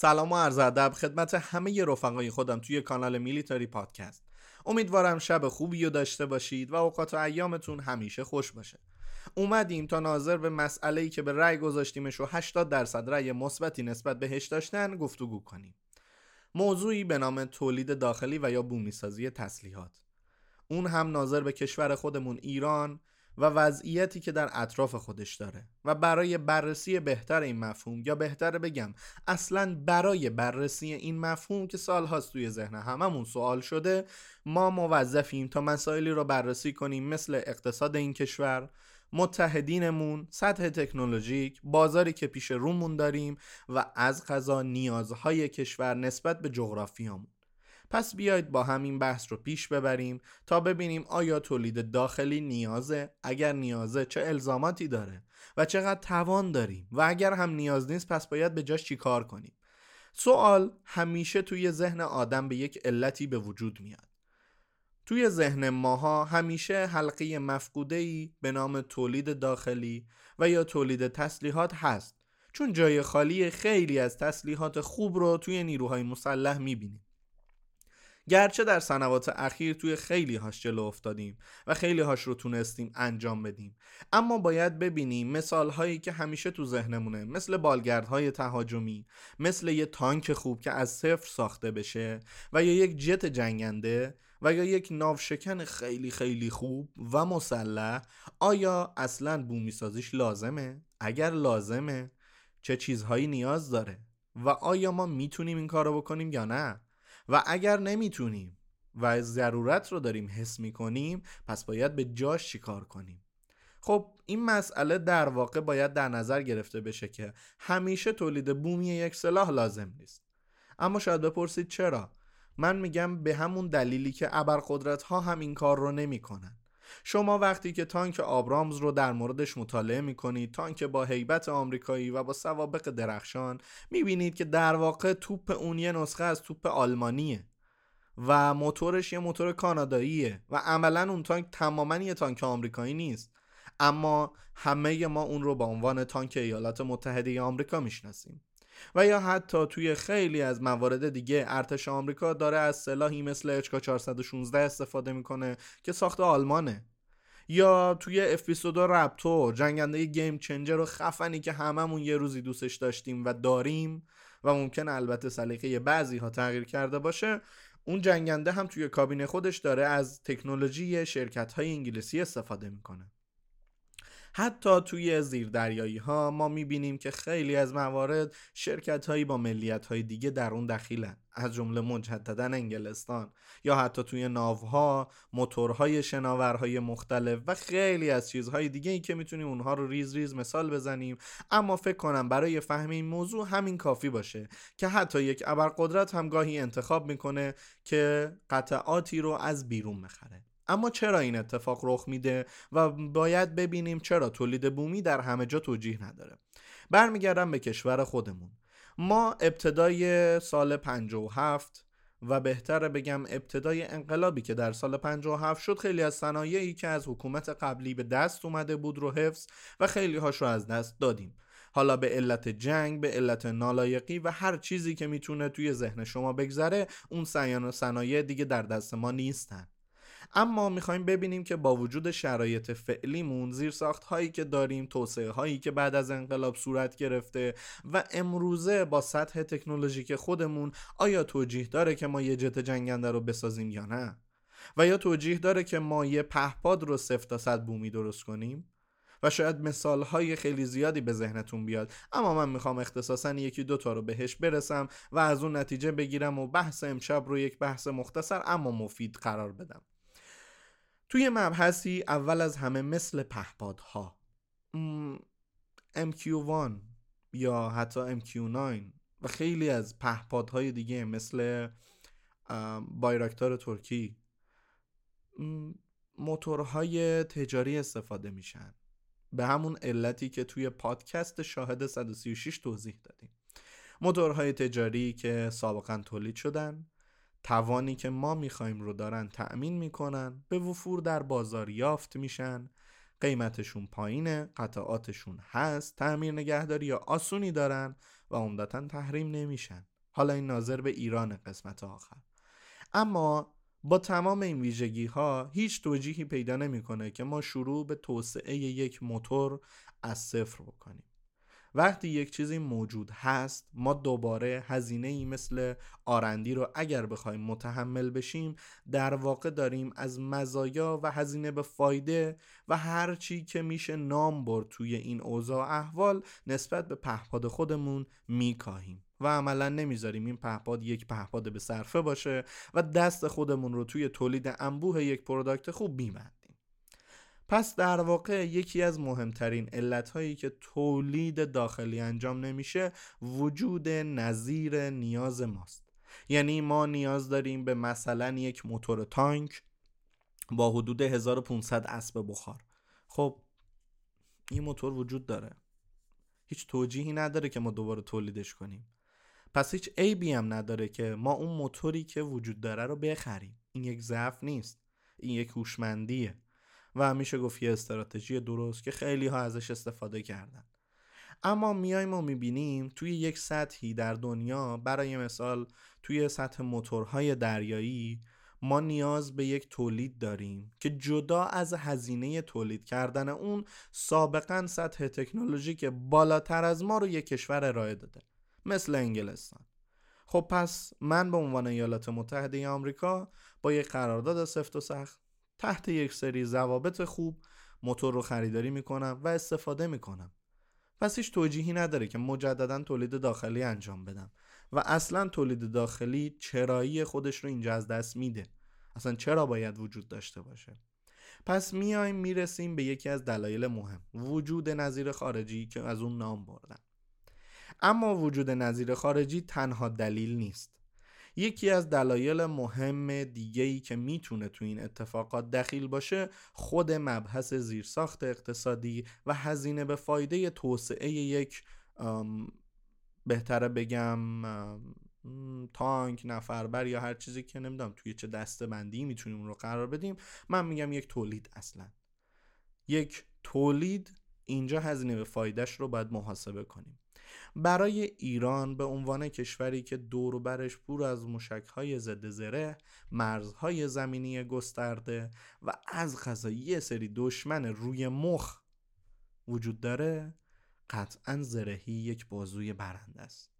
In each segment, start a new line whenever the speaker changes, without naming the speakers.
سلام و عرض ادب خدمت همه رفقای خودم توی کانال میلیتاری پادکست. امیدوارم شب خوبی رو داشته باشید و اوقات و ایامتون همیشه خوش باشه. اومدیم تا ناظر به مسئله که به رأی گذاشتیمش و 80 درصد رأی مثبتی نسبت بهش داشتن گفتگو کنیم. موضوعی به نام تولید داخلی و یا بومیسازی تسلیحات. اون هم ناظر به کشور خودمون ایران و وضعیتی که در اطراف خودش داره. و برای بررسی بهتر این مفهوم یا بهتر بگم اصلا برای بررسی این مفهوم که سالهاست توی ذهن هممون سوال شده ما موظفیم تا مسائلی رو بررسی کنیم مثل اقتصاد این کشور متحدینمون، سطح تکنولوژیک، بازاری که پیش رومون داریم و از غذا نیازهای کشور نسبت به جغرافیامون. پس بیایید با همین بحث رو پیش ببریم تا ببینیم آیا تولید داخلی نیازه؟ اگر نیازه چه الزاماتی داره؟ و چقدر توان داریم؟ و اگر هم نیاز نیست پس باید به جاش چی کار کنیم؟ سوال همیشه توی ذهن آدم به یک علتی به وجود میاد. توی ذهن ماها همیشه حلقه مفقوده ای به نام تولید داخلی و یا تولید تسلیحات هست. چون جای خالی خیلی از تسلیحات خوب رو توی نیروهای مسلح می‌بینیم. گرچه در سنوات اخیر توی خیلی هاش جلو افتادیم و خیلی هاش رو تونستیم انجام بدیم اما باید ببینیم مثال هایی که همیشه تو ذهنمونه مثل بالگردهای تهاجمی مثل یه تانک خوب که از صفر ساخته بشه و یا یک جت جنگنده و یا یک ناوشکن خیلی خیلی خوب و مسلح آیا اصلا بومی سازیش لازمه؟ اگر لازمه چه چیزهایی نیاز داره؟ و آیا ما می‌تونیم این کارو بکنیم یا نه؟ و اگر نمی‌تونیم و ضرورت رو داریم حس می‌کنیم پس باید به جاش چیکار کنیم؟ خب این مسئله در واقع باید در نظر گرفته بشه که همیشه تولید بومی یک سلاح لازم نیست. اما شاید بپرسید چرا؟ من میگم به همون دلیلی که ابرقدرت ها هم این کار رو نمی‌کنن. شما وقتی که تانک آبرامز رو در موردش مطالعه می‌کنید تانک با هیبت آمریکایی و با سوابق درخشان می‌بینید که در واقع توپ اون یه نسخه از توپ آلمانیه و موتورش یه موتور کاناداییه و عملا اون تانک تماما یه تانک آمریکایی نیست. اما همه ما اون رو به عنوان تانک ایالات متحده آمریکا می‌شناسیم. و یا حتی توی خیلی از موارد دیگه ارتش آمریکا داره از سلاحی مثل اچکا 416 استفاده می‌کنه که ساخت آلمانه. یا توی F22 رپتور جنگنده گیم چنجر و خفنی که هممون یه روزی دوستش داشتیم و داریم و ممکن البته سلیقه بعضی ها تغییر کرده باشه اون جنگنده هم توی کابینه خودش داره از تکنولوژی شرکت های انگلیسی استفاده می‌کنه. حتی توی زیردریایی ها ما می‌بینیم که خیلی از موارد شرکت هایی با ملیت های دیگه در اون دخیلن از جمله مجددا انگلستان یا حتی توی ناوها موتورهای شناورهای مختلف و خیلی از چیزهای دیگه ای که می‌تونیم اونها رو ریز ریز مثال بزنیم. اما فکر کنم برای فهم این موضوع همین کافی باشه که حتی یک ابرقدرت هم گاهی انتخاب می‌کنه که قطعاتی رو از بیرون بخره اما چرا این اتفاق رخ میده و باید ببینیم چرا تولید بومی در همه جا توجیه نداره. برمیگردم به کشور خودمون. ما ابتدای سال 57 و بهتره بگم ابتدای انقلابی که در سال 57 شد خیلی از صنایعی که از حکومت قبلی به دست اومده بود رو حفظ و خیلی هاش رو از دست دادیم. حالا به علت جنگ به علت نالایقی و هر چیزی که می‌تونه توی ذهن شما بگذره اون صنایع دیگه در دست ما نیستن. اما می‌خوایم ببینیم که با وجود شرایط فعلیمون زیر ساخت هایی که داریم توسعه هایی که بعد از انقلاب صورت گرفته و امروزه با سطح تکنولوژیک خودمون آیا توجیه داره که ما یه جت جنگنده رو بسازیم یا نه؟ و یا توجیه داره که ما یه پهپاد رو صفر تا صد بومی درست کنیم؟ و شاید مثال های خیلی زیادی به ذهنتون بیاد اما من می‌خوام اختصاصا یکی دوتا رو بهش برسم و از اون نتیجه بگیرم و بحث امشب رو یک بحث مختصر اما مفید قرار بدم. توی مبحثی اول از همه مثل پهپادها. MQ1 یا حتی MQ9 و خیلی از پهپادهای دیگه مثل بایراکتار ترکی. موتورهای تجاری استفاده میشن. به همون علتی که توی پادکست شاهد 136 توضیح دادیم. موتورهای تجاری که سابقا تولید شدن. توانی که ما می‌خوایم رو دارن تأمین می‌کنن به وفور در بازار یافت میشن. قیمتشون پایینه قطعاتشون هست تعمیر نگهداری یا آسونی دارن و عمدتا تحریم نمیشن. حالا این ناظر به ایران قسمت آخر. اما با تمام این ویژگی ها هیچ توجیهی پیدا نمی‌کنه که ما شروع به توسعه یک موتور از صفر بکنیم. وقتی یک چیزی موجود هست ما دوباره هزینه ای مثل آرندی رو اگر بخوایم متحمل بشیم در واقع داریم از مزایا و هزینه به فایده و هر چی که میشه نام برد توی این اوضاع احوال نسبت به پهپاد خودمون میکاهیم و عملا نمی‌ذاریم این پهپاد یک پهپاد به صرفه باشه و دست خودمون رو توی تولید انبوه یک پروداکت خوب بیمند. پس در واقع یکی از مهمترین علتهایی که تولید داخلی انجام نمیشه وجود نظیر نیاز ماست. یعنی ما نیاز داریم به مثلا یک موتور تانک با حدود 1500 اسب بخار. خب این موتور وجود داره. هیچ توجیهی نداره که ما دوباره تولیدش کنیم. پس هیچ عیبی هم نداره که ما اون موتوری که وجود داره رو بخریم. این یک ضعف نیست. این یک هوشمندیه. و میشه گفت یه استراتژی درست که خیلی ها ازش استفاده کردن. اما میایم و می‌بینیم توی یک سطحی در دنیا برای مثال توی سطح موتورهای دریایی ما نیاز به یک تولید داریم که جدا از هزینه تولید کردن اون سابقا سطح تکنولوژی که بالاتر از ما رو یک کشور ارائه داده مثل انگلستان. خب پس من به عنوان ایالات متحده آمریکا با یک قرارداد سفت و سخت تحت یک سری ضوابط خوب موتور رو خریداری می‌کنم و استفاده می‌کنم. پس هیچ توجیهی نداره که مجددا تولید داخلی انجام بدم و اصلا تولید داخلی چرایی خودش رو اینجا از دست میده. اصلا چرا باید وجود داشته باشه؟ پس میایم می‌رسیم به یکی از دلایل مهم. وجود نظیر خارجی که از اون نام بردم. اما وجود نظیر خارجی تنها دلیل نیست. یکی از دلایل مهم دیگه ای که می‌تونه تو این اتفاقات دخیل باشه خود مبحث زیرساخت اقتصادی و هزینه به فایده توسعه یک بهتره بگم تانک نفربر یا هر چیزی که نمی‌دونم توی چه دسته بندی می‌تونیم رو قرار بدیم. من میگم یک تولید اصلا. یک تولید اینجا هزینه به فایدهش رو باید محاسبه کنیم. برای ایران به عنوان کشوری که دور و برش پر از های ضد زره مرزهای زمینی گسترده و از غذا یه سری دشمن روی مخ وجود داره قطعا زرهی یک بازوی برنده است.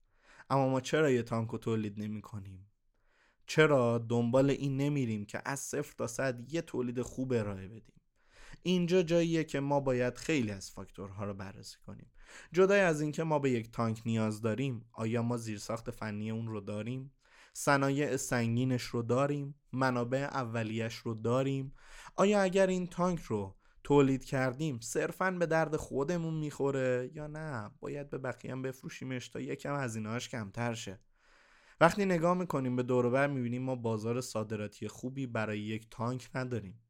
اما ما چرا یه تانکو تولید نمی کنیم؟ چرا دنبال این نمیریم که از صفر تا صد یه تولید خوب ارائه بدیم؟ اینجا جاییه که ما باید خیلی از فاکتورها رو بررسی کنیم. جدای از اینکه ما به یک تانک نیاز داریم آیا ما زیرساخت فنی اون رو داریم؟ صنایع سنگینش رو داریم؟ منابع اولیش رو داریم؟ آیا اگر این تانک رو تولید کردیم صرفا به درد خودمون می‌خوره یا نه؟ باید به بقیه هم بفروشیمش تا یکم هزینه‌اش کمتر شه. وقتی نگاه می‌کنیم به دوربر می‌بینیم ما بازار صادراتی خوبی برای یک تانک نداریم.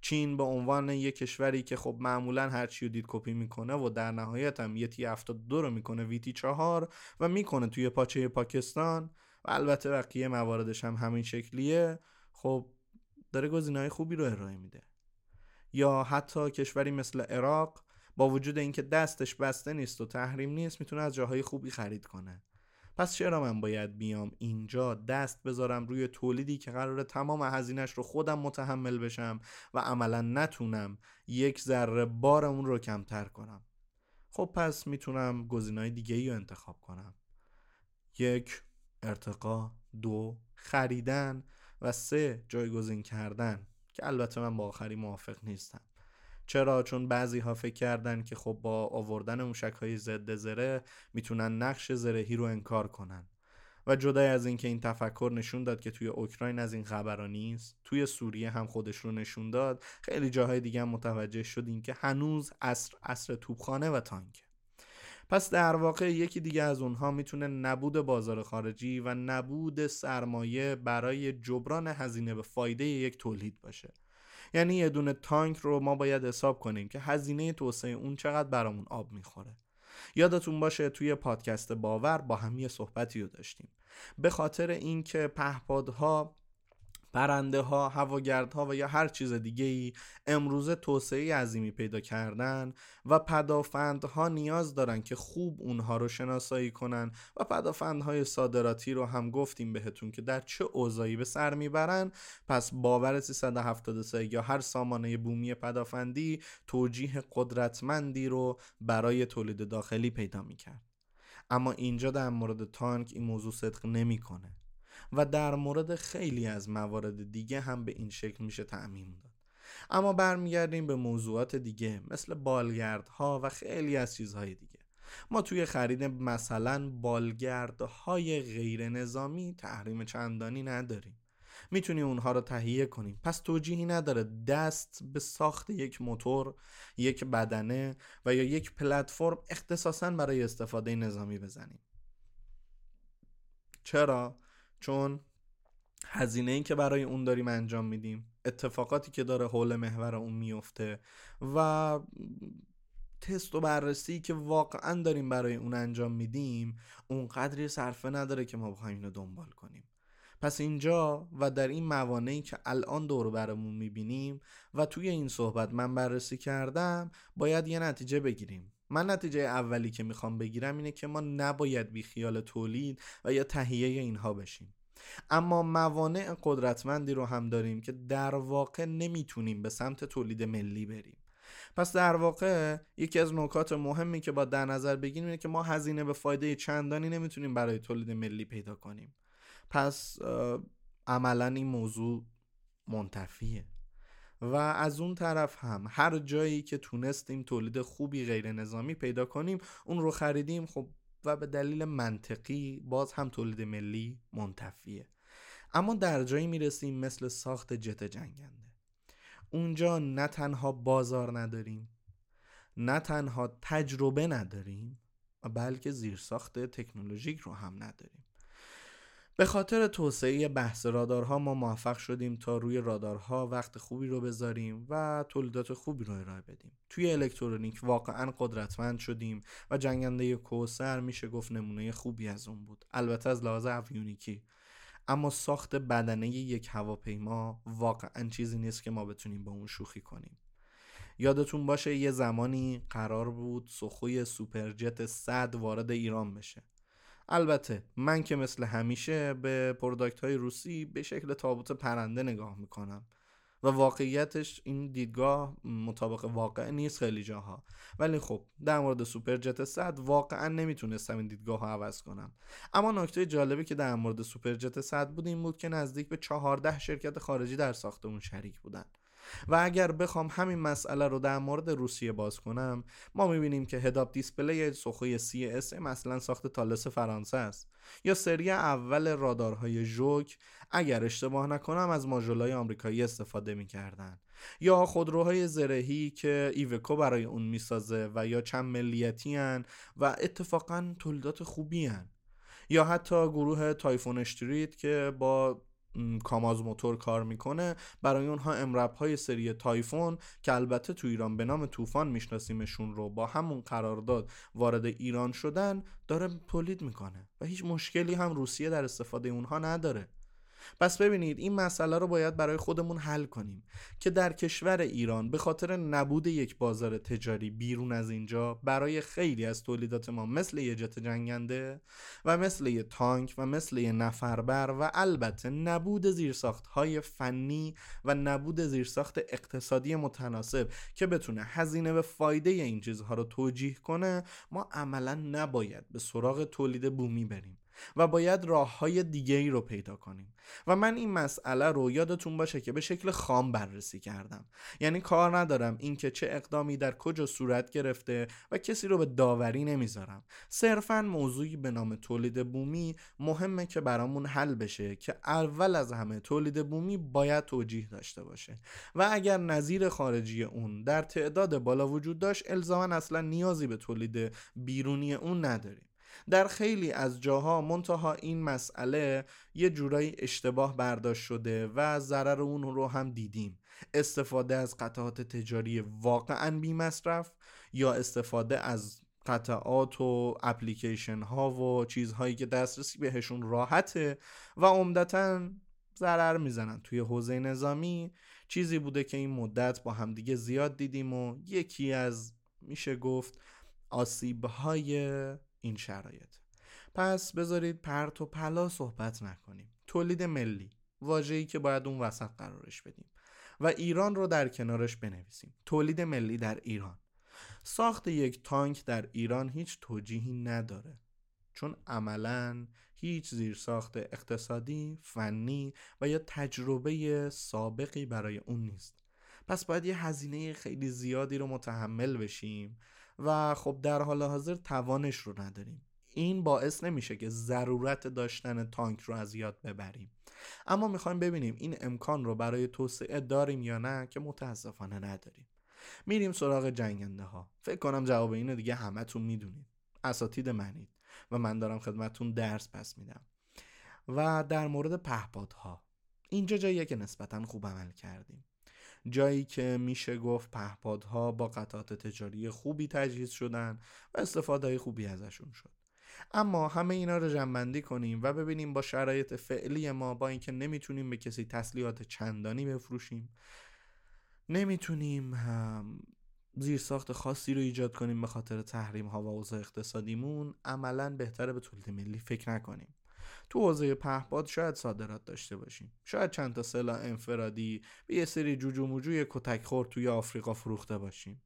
چین به عنوان یک کشوری که خب معمولا هر چی رو دید کپی می‌کنه و در نهایت هم یه تی 72 رو می‌کنه ویتی 4 و می‌کنه توی پاچه پاکستان و البته بقیه مواردش هم همین شکلیه. خب داره گزینه‌های خوبی رو ارائه میده. یا حتی کشوری مثل عراق با وجود اینکه دستش بسته نیست و تحریم نیست می‌تونه از جاهای خوبی خرید کنه. پس چرا من باید بیام اینجا دست بذارم روی تولیدی که قرار تمام هزینهش رو خودم متحمل بشم و عملا نتونم یک ذره بار اون رو کمتر کنم؟ خب پس می‌تونم گزینه‌های دیگه ای رو انتخاب کنم. یک ارتقا. دو خریدن. و سه جایگزین کردن که البته من با آخری موافق نیستم. چرا؟ چون بعضی ها فکر کردن که خب با آوردن موشک های ضد زره می‌تونن نقش زرهی رو انکار کنن. و جدای از اینکه این تفکر نشون داد که توی اوکراین از این خبرها نیست توی سوریه هم خودش رو نشون داد خیلی جاهای دیگه هم متوجه شدیم که هنوز اصر اصر توپخانه و تانکه پس در واقع یکی دیگه از اونها می‌تونه نبود بازار خارجی و نبود سرمایه برای جبران هزینه به فایده یک تولید باشه. یعنی یه دونه تانک رو ما باید حساب کنیم که هزینه توسعه اون چقدر برامون آب می‌خوره. یادتون باشه توی پادکست باور با هم یه صحبتی رو داشتیم. به خاطر اینکه پهپادها پرنده ها، هواگرد ها و یا هر چیز دیگه ای امروزه توسعه عظیمی پیدا کردن و پدافندها نیاز دارن که خوب اونها رو شناسایی کنن و پدافندهای صادراتی رو هم گفتیم بهتون که در چه اوضاعی به سر می‌برن. پس باور 373 یا هر سامانه بومی پدافندی توجیه قدرتمندی رو برای تولید داخلی پیدا می‌کرد. اما اینجا در مورد تانک این موضوع صدق نمی‌کنه. و در مورد خیلی از موارد دیگه هم به این شکل میشه تعمیم داد. اما برمیگردیم به موضوعات دیگه مثل بالگردها و خیلی از چیزهای دیگه. ما توی خرید مثلا بالگردهای غیر نظامی تحریم چندانی نداریم. می‌تونی اونها رو تهیه کنیم. پس توجیهی نداره دست به ساخت یک موتور یک بدنه و یا یک پلتفرم اختصاصا برای استفاده نظامی بزنیم. چرا؟ چون هزینه ای که برای اون داریم انجام میدیم اتفاقاتی که داره حول محور اون میفته و تست و بررسی که واقعا داریم برای اون انجام میدیم اون قدری صرفه نداره که ما بخوایم اینو دنبال کنیم. پس اینجا و در این موانعی که الان دور برمون می‌بینیم و توی این صحبت من بررسی کردم باید یه نتیجه بگیریم. من نتیجه اولی که می‌خوام بگیرم اینه که ما نباید بی خیال تولید و یا تهیه اینها بشیم. اما موانع قدرتمندی رو هم داریم که در واقع نمی‌تونیم به سمت تولید ملی بریم. پس در واقع یکی از نکات مهمی که با در نظر بگیریم اینه که ما هزینه به فایده چندانی نمی‌تونیم برای تولید ملی پیدا کنیم. پس عملا این موضوع منتفیه. و از اون طرف هم هر جایی که تونستیم تولید خوبی غیر نظامی پیدا کنیم اون رو خریدیم. خب و به دلیل منطقی باز هم تولید ملی منتفیه. اما در جایی می‌رسیم مثل ساخت جت جنگنده. اونجا نه تنها بازار نداریم نه تنها تجربه نداریم بلکه زیرساخت تکنولوژیک رو هم نداریم. به خاطر توسعه بحث رادارها ما موفق شدیم تا روی رادارها وقت خوبی رو بذاریم و تولیدات خوبی رو ارائه بدیم. توی الکترونیک واقعا قدرتمند شدیم و جنگنده کوثر میشه گفت نمونه خوبی از اون بود. البته از لحاظ اویونیکی اما ساخت بدنه یک هواپیما واقعا چیزی نیست که ما بتونیم با اون شوخی کنیم. یادتون باشه یه زمانی قرار بود سوخوی سوپرجت صد وارد ایران بشه. البته من که مثل همیشه به product های روسی به شکل تابوت پرنده نگاه می‌کنم و واقعیتش این دیدگاه مطابق واقع نیست خیلی جاها. ولی خب در مورد سوپر جت 100 واقعا نمی‌تونستم این دیدگاه ها عوض کنم. اما نکته جالبی که در مورد سوپر جت 100 بود این بود که نزدیک به 14 شرکت خارجی در ساخت اون شریک بودن. و اگر بخوام همین مسئله رو در مورد روسیه باز کنم ما می‌بینیم که head-up display سوخوی CS مثلا ساخت تالس فرانسه است یا سری اول رادارهای ژوک اگر اشتباه نکنم از ماژولای آمریکایی استفاده می‌کردن یا خودروهای زرهی که ایوکو برای اون می‌سازه و یا چند ملیتی هن و اتفاقا تولیدات خوبی هن. یا حتی گروه تایفون اشتریت که با کاماز موتور کار می‌کنه. برای اونها MRAP های سری تایفون که البته تو ایران به نام طوفان میشناسیمشون رو با همون قرارداد وارد ایران شدن داره تولید می‌کنه. و هیچ مشکلی هم روسیه در استفاده اونها نداره. پس ببینید این مسئله رو باید برای خودمون حل کنیم که در کشور ایران به خاطر نبود یک بازار تجاری بیرون از اینجا برای خیلی از تولیدات ما مثل یه جت جنگنده و مثل یه تانک و مثل یه نفربر و البته نبود زیرساخت های فنی و نبود زیرساخت اقتصادی متناسب که بتونه هزینه به فایده این چیزها رو توجیه کنه ما عملا نباید به سراغ تولید بومی بریم. و باید راه های دیگه ای رو پیدا کنیم. و من این مسئله رو یادتون باشه که به شکل خام بررسی کردم. یعنی کار ندارم اینکه چه اقدامی در کجا صورت گرفته و کسی رو به داوری نمی‌ذارم. صرفا موضوعی به نام تولید بومی مهمه که برامون حل بشه که اول از همه تولید بومی باید توجیه داشته باشه. و اگر نظیر خارجی اون در تعداد بالا وجود داشت الزاما اصلا نیازی به تولید بیرونی اون نداریم. در خیلی از جاها منتها این مسئله یه جورایی اشتباه برداشت شده و ضرر اون رو هم دیدیم. استفاده از قطعات تجاری واقعا بی مصرف یا استفاده از قطعات و اپلیکیشن ها و چیزهایی که دسترسی بهشون راحته و عمدتا ضرر می‌زنن. توی حوزه نظامی چیزی بوده که این مدت با همدیگه زیاد دیدیم و یکی از میشه گفت آسیبهای این شرایط. پس بذارید پرت و پلا صحبت نکنیم. تولید ملی واجهی که باید اون وسط قرارش بدیم. و ایران رو در کنارش بنویسیم. تولید ملی در ایران. ساخت یک تانک در ایران هیچ توجیهی نداره. چون عملا هیچ زیرساخت اقتصادی، فنی و یا تجربه سابقی برای اون نیست. پس باید یه هزینه خیلی زیادی رو متحمل بشیم و خب در حال حاضر توانش رو نداریم. این باعث نمیشه که ضرورت داشتن تانک رو از یاد ببریم. اما می‌خوایم ببینیم این امکان رو برای توسعه داریم یا نه که متاسفانه نداریم. میریم سراغ جنگنده ها فکر کنم جواب اینو دیگه همتون می‌دونید. اساتید منید و من دارم خدمتون درس پس میدم. و در مورد پهپادها. اینجا جاییه که نسبتا خوب عمل کردیم. جایی که میشه گفت پهپادها با قطعات تجاری خوبی تجهیز شدن و استفاده خوبی ازشون شد. اما همه اینا رو جمعبندی کنیم و ببینیم با شرایط فعلی ما با اینکه نمی‌تونیم به کسی تسلیحات چندانی بفروشیم نمی‌تونیم زیر ساخت خاصی رو ایجاد کنیم به خاطر تحریم ها و اوضاع اقتصادیمون عملا بهتره به تولید ملی فکر نکنیم. تو حوزه پهپاد شاید صادرات داشته باشیم. شاید چند تا سلاح انفرادی به یه سری جوجو موجوی کتک خور توی آفریقا فروخته باشیم.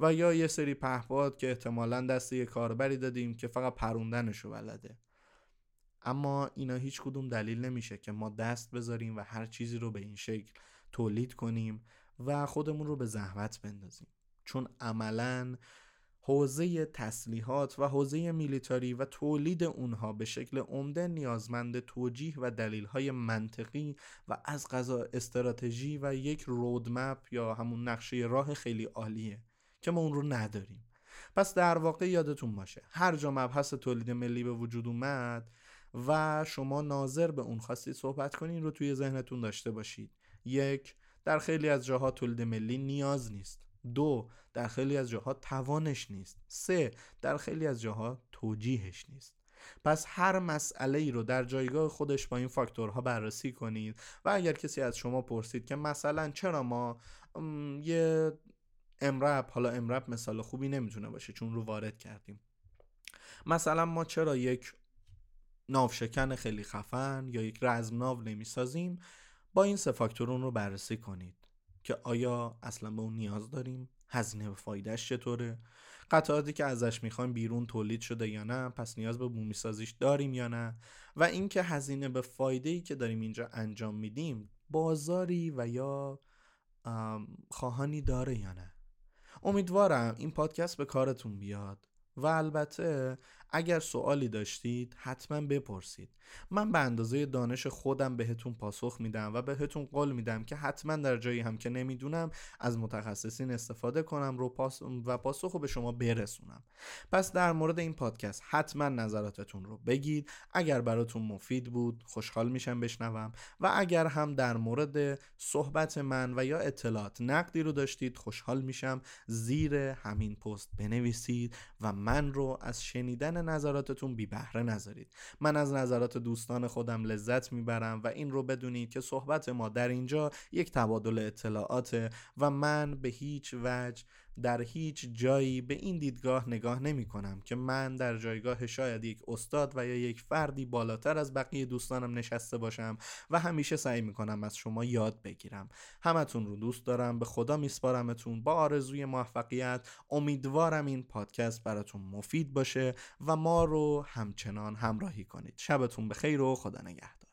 و یا یه سری پهپاد که احتمالا دست یه کاربری دادیم که فقط پروندنشو بلده. اما اینا هیچ کدوم دلیل نمیشه که ما دست بذاریم و هر چیزی رو به این شکل تولید کنیم و خودمون رو به زحمت بندازیم. چون عملا حوزه تسلیحات و حوزه میلیتاری و تولید اونها به شکل عمده نیازمند توجیه و دلیلهای منطقی و از غذا استراتژی و یک رودمپ یا همون نقشه راه خیلی عالیه که ما اون رو نداریم. پس در واقع یادتون باشه هر جا مبحث تولید ملی به وجود اومد و شما ناظر به اون خواستید صحبت کنین رو توی ذهنتون داشته باشید. یک در خیلی از جاها تولید ملی نیاز نیست. دو در خیلی از جاها توانش نیست. سه در خیلی از جاها توجیهش نیست. پس هر مسئله ای رو در جایگاه خودش با این فاکتورها بررسی کنید و اگر کسی از شما پرسید که مثلا چرا ما یه امرب حالا امرب مثال خوبی نمی‌تونه باشه چون رو وارد کردیم. مثلا ما چرا یک ناوشکن خیلی خفن یا یک رزم ناو نمی‌سازیم؟ با این سه فاکتور اون رو بررسی کنید. که آیا اصلا به اون نیاز داریم؟ هزینه به فایدهش چطوره؟ قطعاتی که ازش می‌خوایم بیرون تولید شده یا نه پس نیاز به بومی سازیش داریم یا نه؟ و اینکه هزینه به فایده ای که داریم اینجا انجام میدیم بازاری و یا خواهانی داره یا نه؟ امیدوارم این پادکست به کارتون بیاد. و البته اگر سوالی داشتید حتما بپرسید. من به اندازه دانش خودم بهتون پاسخ میدم و بهتون قول میدم که حتما در جایی هم که نمی‌دونم از متخصصین استفاده کنم رو پاس و پاسخ رو به شما برسونم. پس در مورد این پادکست حتما نظراتتون رو بگید. اگر براتون مفید بود خوشحال میشم بشنوم. و اگر هم در مورد صحبت من و یا اطلاعات نقدی رو داشتید خوشحال میشم زیر همین پست بنویسید و من رو از شنیدن نظراتتون بی بهره نذارید. من از نظرات دوستان خودم لذت می‌برم و این رو بدونید که صحبت ما در اینجا یک تبادل اطلاعات و من به هیچ وجه در هیچ جایی به این دیدگاه نگاه نمی کنم که من در جایگاه شاید یک استاد و یا یک فردی بالاتر از بقیه دوستانم نشسته باشم و همیشه سعی می کنم از شما یاد بگیرم. همتون رو دوست دارم به خدا میسپارمتون با آرزوی موفقیت امیدوارم این پادکست براتون مفید باشه و ما رو همچنان همراهی کنید. شبتون بخیر و خدا نگهدار.